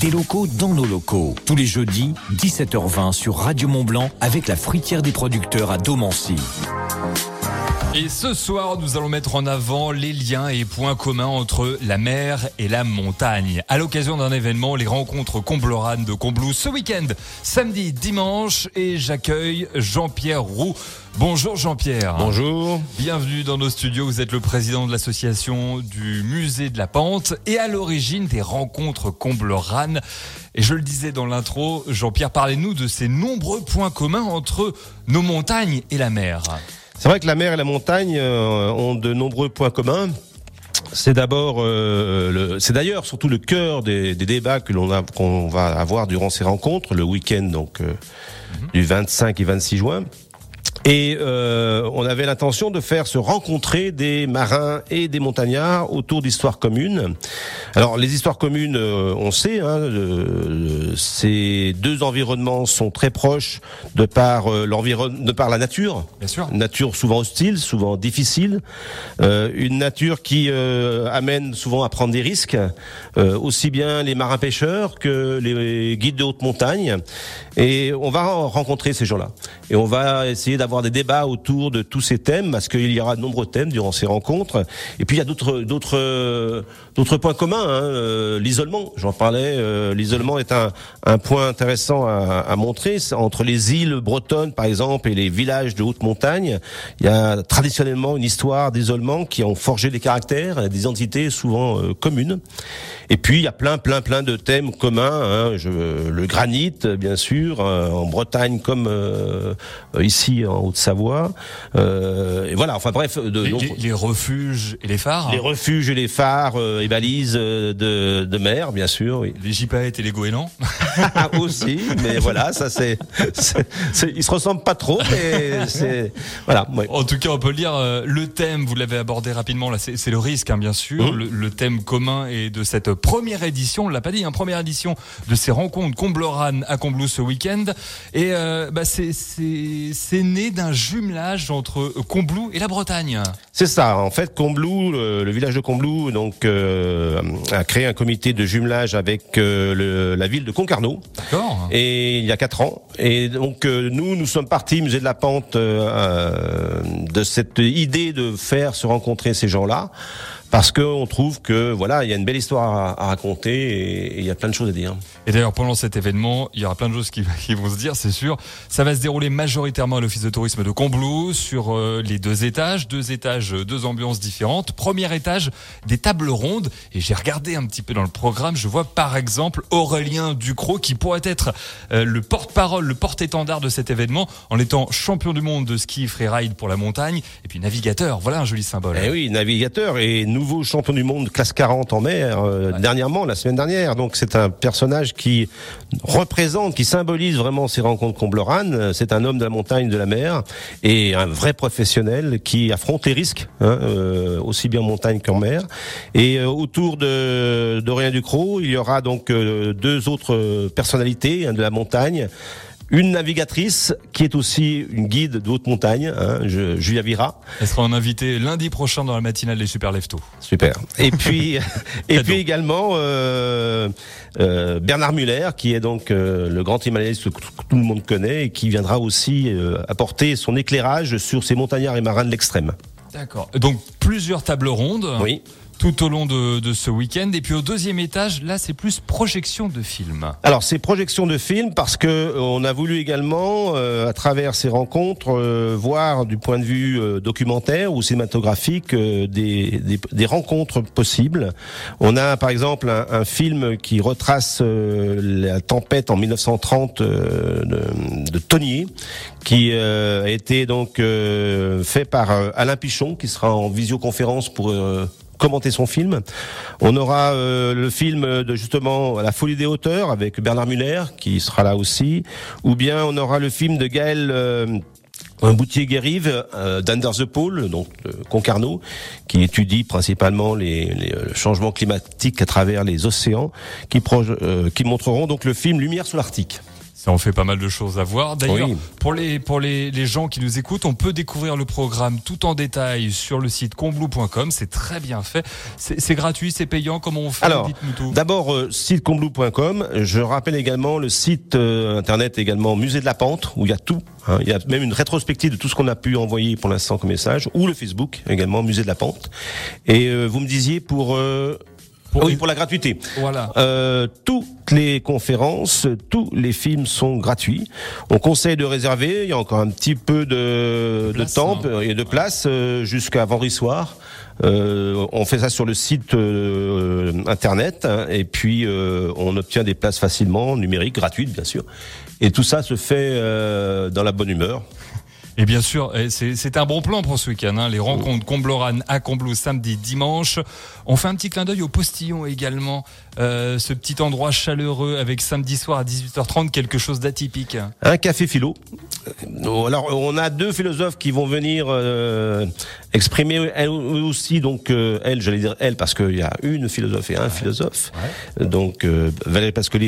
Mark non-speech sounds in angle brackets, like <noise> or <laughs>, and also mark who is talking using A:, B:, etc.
A: Des locaux dans nos locaux. Tous les jeudis, 17h20 sur Radio Mont Blanc avec la fruitière des producteurs à Domancy.
B: Et ce soir, nous allons mettre en avant les liens et points communs entre la mer et la montagne. À l'occasion d'un événement, les rencontres Combloran de Combloux ce week-end, samedi, dimanche, et j'accueille Jean-Pierre Roux. Bonjour Jean-Pierre.
C: Bonjour.
B: Bienvenue dans nos studios. Vous êtes le président de l'association du musée de la Pente et à l'origine des rencontres Combloran. Et je le disais dans l'intro, Jean-Pierre, parlez-nous de ces nombreux points communs entre nos montagnes et la mer.
C: C'est vrai que la mer et la montagne euh, ont de nombreux points communs. C'est d'abord, euh, c'est d'ailleurs surtout le cœur des, des débats que l'on a, qu'on va avoir durant ces rencontres, le week-end donc euh, mhm. du 25 et 26 juin. Et euh, on avait l'intention de faire se rencontrer des marins et des montagnards autour d'histoires communes. Alors les histoires communes, euh, on sait, hein, ces deux environnements sont très proches de par euh, l'environnement, de par la nature.
B: Bien sûr.
C: nature souvent hostile, souvent difficile, euh, une nature qui amène souvent à prendre des risques, aussi bien les marins pêcheurs que les guides de haute montagne. Et on va rencontrer ces gens-là. Et on va essayer d'avoir des débats autour de tous ces thèmes, parce qu'il y aura de nombreux thèmes durant ces rencontres. Et puis il y a d'autres points communs. Hein. Euh, l'isolement, j'en parlais. Euh, l'isolement est un, point intéressant à, à, montrer entre les îles bretonnes, par exemple, et les villages de haute montagne. Il y a traditionnellement une histoire d'isolement qui ont forgé des caractères, des entités souvent euh, communes. Et puis il y a plein, plein, plein de thèmes communs. Hein. Le granit, bien sûr, en Bretagne comme ici en Haute-Savoie. et voilà. Enfin bref,
B: de, les, les, refuges et les phares.
C: Les refuges et les phares les balises euh, de, de mer, bien sûr. Oui.
B: Les gypaètes et les goélands <laughs>
C: Aussi, mais voilà, ça c'est, ils se ressemblent pas trop, mais c'est voilà.
B: En tout cas, on peut le dire. Euh, le thème, vous l'avez abordé rapidement là, c'est le risque, hein, bien sûr. Mmh. Le, thème commun est de cette première édition, on l'a pas dit, hein, première édition de ces rencontres Combloran à Combloux ce week-end, et euh, bah, c'est né d'un jumelage entre Combloux et la Bretagne.
C: C'est ça. En fait, Combloux, le, village de Combloux, donc euh, a créé un comité de jumelage avec euh, le, la ville de Concarneau.
B: D'accord.
C: Et il y a quatre ans. Et donc euh, nous, nous sommes partis, musée de la Pente, de cette idée de faire se rencontrer ces gens-là parce qu'on trouve que voilà, il y a une belle histoire à, raconter et il y a plein de choses à dire.
B: Et d'ailleurs, pendant cet événement, il y aura plein de choses <laughs> qui, vont se dire, c'est sûr. Ça va se dérouler majoritairement à l'office de tourisme de Combloux sur euh, les deux étages, deux étages, deux ambiances différentes. Premier étage, des tables rondes. Et j'ai regardé un petit peu dans le programme, je vois par exemple Aurélien Ducrot qui pourrait être euh, le porte-parole, le porte-étendard de cet événement en étant champion du monde de ski freeride pour la montagne et puis navigateur. Voilà un joli symbole.
C: Eh oui, navigateur et nouveau champion du monde classe 40 en mer euh, dernièrement, la semaine dernière. Donc c'est un personnage qui représente, qui symbolise vraiment ces rencontres Combloran. C'est un homme de la montagne, de la mer et un vrai professionnel qui affronte les risques, hein, euh, aussi bien en montagne qu'en mer. Et euh, autour de d'Aurélien Ducrot, il y aura donc deux autres personnalités hein, de la montagne une navigatrice qui est aussi une guide de haute montagne, hein, Julia Vira.
B: Elle sera en invité lundi prochain dans la matinale des Super Lefto.
C: Super. Et <laughs> puis, et puis également euh, euh, Bernard Muller, qui est donc euh, le grand Himalayiste que tout le monde connaît et qui viendra aussi apporter son éclairage sur ces montagnards et marins de l'extrême.
B: D'accord. Donc plusieurs tables rondes.
C: Oui
B: tout au long de, de ce week-end. Et puis au deuxième étage, là, c'est plus projection de films.
C: Alors, c'est projection de films parce que euh, on a voulu également, euh, à travers ces rencontres, euh, voir du point de vue documentaire ou cinématographique des, des, des, rencontres possibles. On a, par exemple, un, un film qui retrace la tempête en 1930 de, de Tonier, qui a été donc fait par Alain Pichon, qui sera en visioconférence pour commenter son film. On aura euh, le film de justement La folie des hauteurs avec Bernard Muller qui sera là aussi, ou bien on aura le film de Gaël euh, un boutier guérive euh, d'Under the Pole, donc Concarneau, qui étudie principalement les, les, changements climatiques à travers les océans, qui, qui montreront donc le film Lumière sous l'Arctique.
B: Ça en fait pas mal de choses à voir. D'ailleurs, pour les pour les, les gens qui nous écoutent, on peut découvrir le programme tout en détail sur le site comblou.com. C'est très bien fait. C'est gratuit, c'est payant. Comment on fait
C: Alors, d'abord euh, site comblou.com. Je rappelle également le site euh, internet également Musée de la Pente où il y a tout. Hein. Il y a même une rétrospective de tout ce qu'on a pu envoyer pour l'instant comme message, ou le Facebook également Musée de la Pente. Et euh, vous me disiez pour pour, oui, pour la gratuité.
B: Voilà.
C: Euh, toutes les conférences, tous les films sont gratuits. On conseille de réserver. Il y a encore un petit peu de, de, temps hein. et de place euh, jusqu'à vendredi soir. Euh, on fait ça sur le site euh, internet hein, et puis euh, on obtient des places facilement, numériques, gratuites bien sûr. Et tout ça se fait dans la bonne humeur.
B: Et bien sûr, c'est un bon plan pour ce week-end. Hein. Les rencontres Combloran à Combloux samedi, dimanche. On fait un petit clin d'œil au postillon également. Euh, ce petit endroit chaleureux avec samedi soir à 18h30, quelque chose d'atypique.
C: Un café philo. Euh, alors, on a deux philosophes qui vont venir euh, exprimer elles aussi, donc euh, elle, j'allais dire elle, parce qu'il y a une philosophe et un philosophe. Donc, Valérie Pascoli